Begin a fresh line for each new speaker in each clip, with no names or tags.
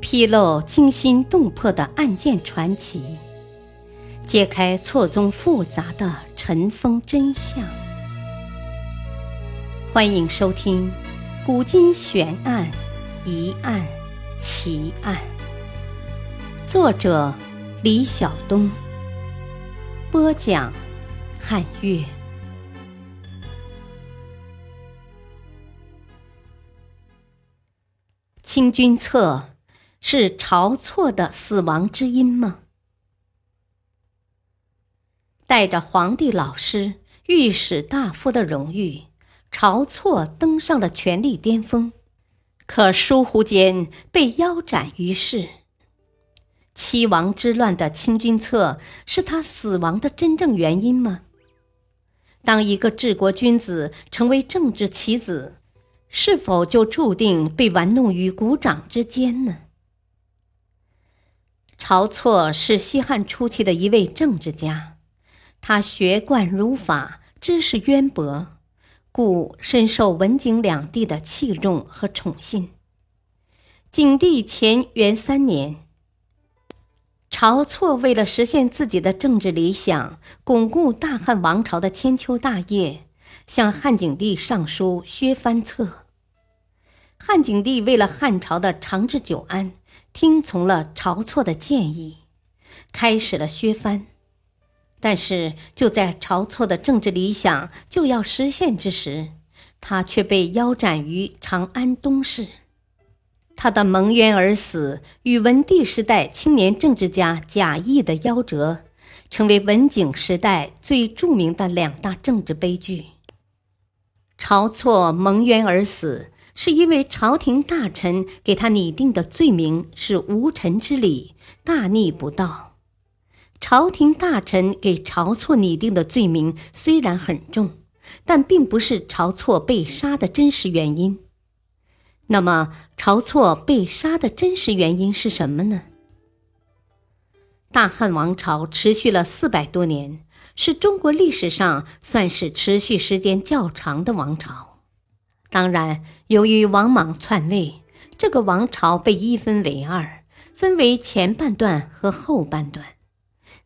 披露惊心动魄的案件传奇，揭开错综复杂的尘封真相。欢迎收听《古今悬案、疑案、奇案》，作者李晓东，播讲汉月。清君侧是晁错的死亡之因吗？带着皇帝老师、御史大夫的荣誉，晁错登上了权力巅峰，可疏忽间被腰斩于世。七王之乱的清君侧是他死亡的真正原因吗？当一个治国君子成为政治棋子。是否就注定被玩弄于股掌之间呢？晁错是西汉初期的一位政治家，他学贯儒法，知识渊博，故深受文景两地的器重和宠信。景帝乾元三年，晁错为了实现自己的政治理想，巩固大汉王朝的千秋大业。向汉景帝上书削藩策。汉景帝为了汉朝的长治久安，听从了晁错的建议，开始了削藩。但是就在晁错的政治理想就要实现之时，他却被腰斩于长安东市。他的蒙冤而死，与文帝时代青年政治家贾谊的夭折，成为文景时代最著名的两大政治悲剧。晁错蒙冤而死，是因为朝廷大臣给他拟定的罪名是无臣之礼、大逆不道。朝廷大臣给晁错拟定的罪名虽然很重，但并不是晁错被杀的真实原因。那么，晁错被杀的真实原因是什么呢？大汉王朝持续了四百多年。是中国历史上算是持续时间较长的王朝。当然，由于王莽篡位，这个王朝被一分为二，分为前半段和后半段，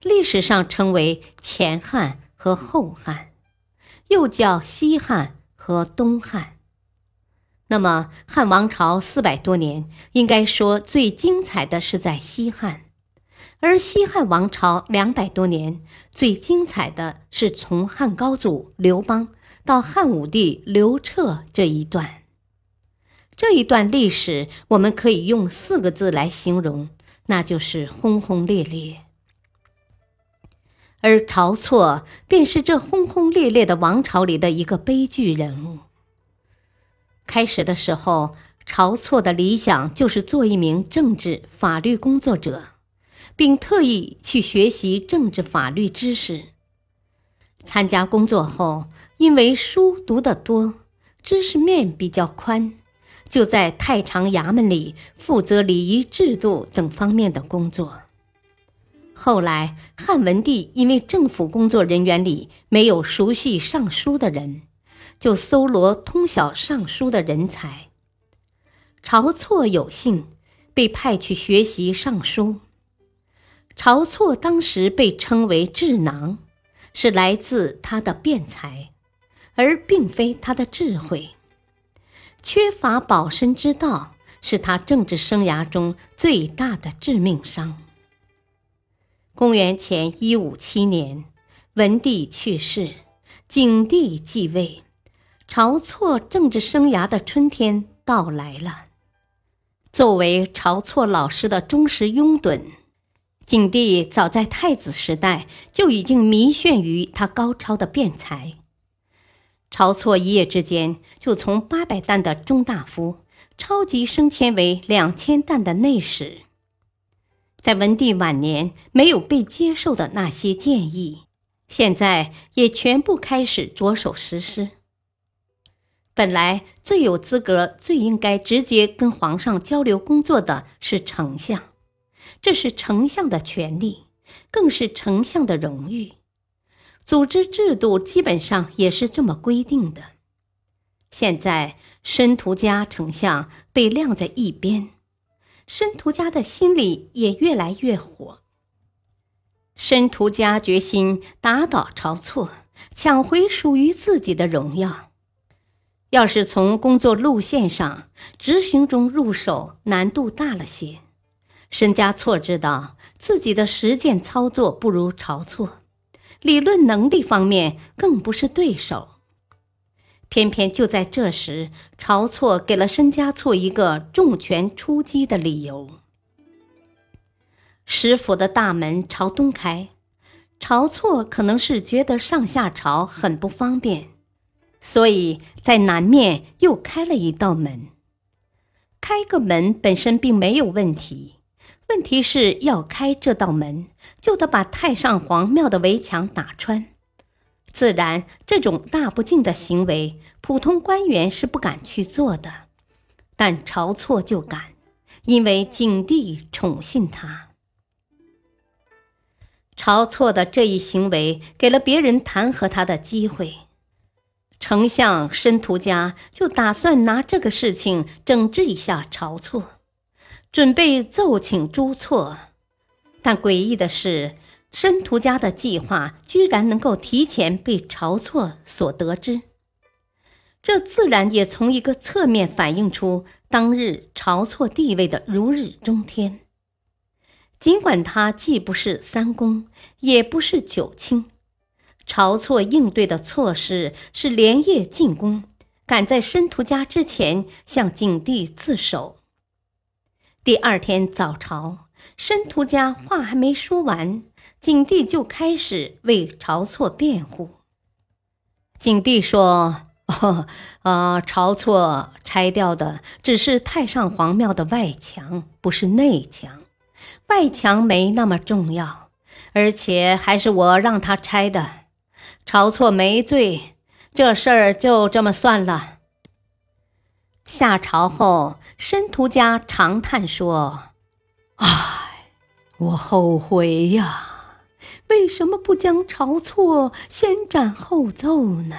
历史上称为前汉和后汉，又叫西汉和东汉。那么，汉王朝四百多年，应该说最精彩的是在西汉。而西汉王朝两百多年，最精彩的是从汉高祖刘邦到汉武帝刘彻这一段。这一段历史，我们可以用四个字来形容，那就是轰轰烈烈。而晁错便是这轰轰烈烈的王朝里的一个悲剧人物。开始的时候，晁错的理想就是做一名政治法律工作者。并特意去学习政治法律知识。参加工作后，因为书读得多，知识面比较宽，就在太常衙门里负责礼仪制度等方面的工作。后来，汉文帝因为政府工作人员里没有熟悉尚书的人，就搜罗通晓尚书的人才。晁错有幸被派去学习尚书。晁错当时被称为智囊，是来自他的辩才，而并非他的智慧。缺乏保身之道，是他政治生涯中最大的致命伤。公元前一五七年，文帝去世，景帝继位，晁错政治生涯的春天到来了。作为晁错老师的忠实拥趸。景帝早在太子时代就已经迷眩于他高超的辩才，晁错一夜之间就从八百担的中大夫超级升迁为两千担的内史。在文帝晚年没有被接受的那些建议，现在也全部开始着手实施。本来最有资格、最应该直接跟皇上交流工作的是丞相。这是丞相的权利，更是丞相的荣誉。组织制度基本上也是这么规定的。现在申屠家丞相被晾在一边，申屠家的心里也越来越火。申屠家决心打倒晁错，抢回属于自己的荣耀。要是从工作路线上执行中入手，难度大了些。申家措知道自己的实践操作不如晁错，理论能力方面更不是对手。偏偏就在这时，晁错给了申家错一个重拳出击的理由。石府的大门朝东开，晁错可能是觉得上下朝很不方便。所以在南面又开了一道门。开个门本身并没有问题，问题是要开这道门，就得把太上皇庙的围墙打穿。自然，这种大不敬的行为，普通官员是不敢去做的。但晁错就敢，因为景帝宠信他。晁错的这一行为，给了别人弹劾他的机会。丞相申屠家就打算拿这个事情整治一下晁错，准备奏请朱错。但诡异的是，申屠家的计划居然能够提前被晁错所得知。这自然也从一个侧面反映出当日晁错地位的如日中天。尽管他既不是三公，也不是九卿。晁错应对的措施是连夜进攻，赶在申屠家之前向景帝自首。第二天早朝，申屠家话还没说完，景帝就开始为晁错辩护。景帝说：“哦，啊，晁错拆掉的只是太上皇庙的外墙，不是内墙。外墙没那么重要，而且还是我让他拆的。”晁错没罪，这事儿就这么算了。下朝后，申屠家长叹说：“唉，我后悔呀！为什么不将晁错先斩后奏呢？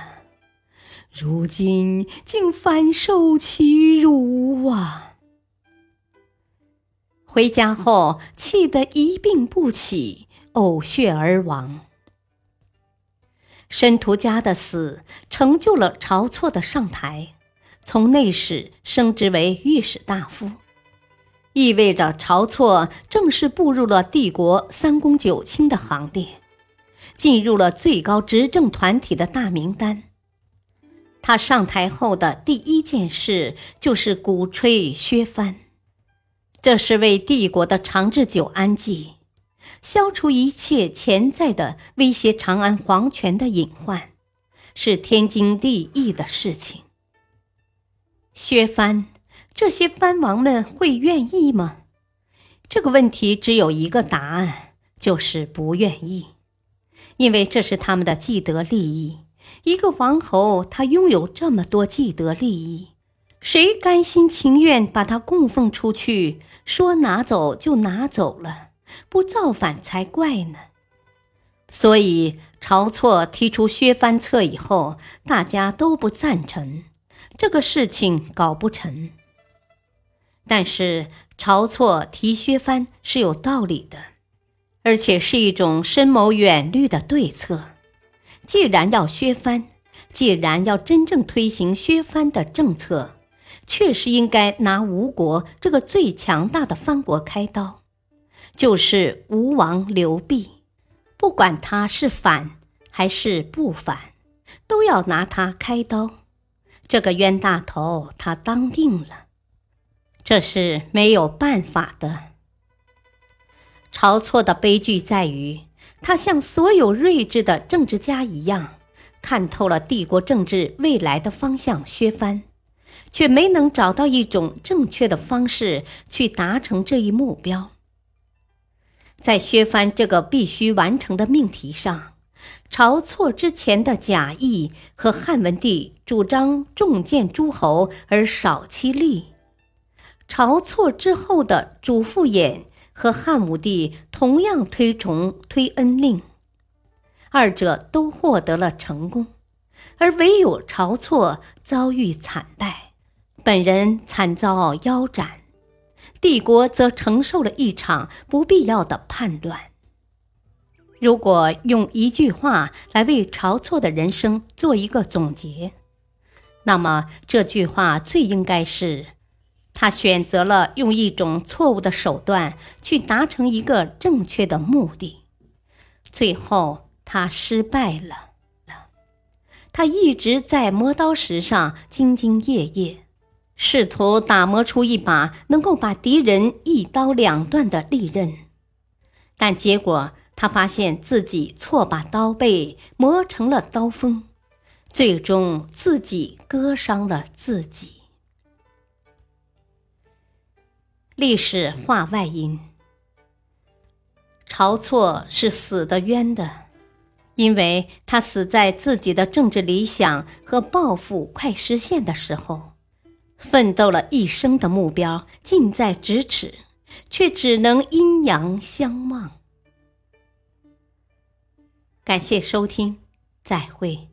如今竟反受其辱啊！”回家后，气得一病不起，呕血而亡。申屠家的死成就了晁错的上台，从内史升职为御史大夫，意味着晁错正式步入了帝国三公九卿的行列，进入了最高执政团体的大名单。他上台后的第一件事就是鼓吹削藩，这是为帝国的长治久安计。消除一切潜在的威胁长安皇权的隐患，是天经地义的事情。削藩，这些藩王们会愿意吗？这个问题只有一个答案，就是不愿意，因为这是他们的既得利益。一个王侯，他拥有这么多既得利益，谁甘心情愿把他供奉出去？说拿走就拿走了。不造反才怪呢。所以晁错提出削藩策以后，大家都不赞成，这个事情搞不成。但是晁错提削藩是有道理的，而且是一种深谋远虑的对策。既然要削藩，既然要真正推行削藩的政策，确实应该拿吴国这个最强大的藩国开刀。就是吴王刘濞，不管他是反还是不反，都要拿他开刀。这个冤大头他当定了，这是没有办法的。晁错的悲剧在于，他像所有睿智的政治家一样，看透了帝国政治未来的方向，削藩，却没能找到一种正确的方式去达成这一目标。在削藩这个必须完成的命题上，晁错之前的贾谊和汉文帝主张重建诸侯而少其力，晁错之后的主父偃和汉武帝同样推崇推恩令，二者都获得了成功，而唯有晁错遭遇惨败，本人惨遭腰斩。帝国则承受了一场不必要的叛乱。如果用一句话来为晁错的人生做一个总结，那么这句话最应该是：他选择了用一种错误的手段去达成一个正确的目的，最后他失败了。他一直在磨刀石上兢兢业业，试图打磨出一把能够把敌人一刀两断的利刃，但结果他发现自己错把刀背磨成了刀锋，最终自己割伤了自己。历史话外音：晁错是死的冤的。因为他死在自己的政治理想和抱负快实现的时候，奋斗了一生的目标近在咫尺，却只能阴阳相望。感谢收听，再会。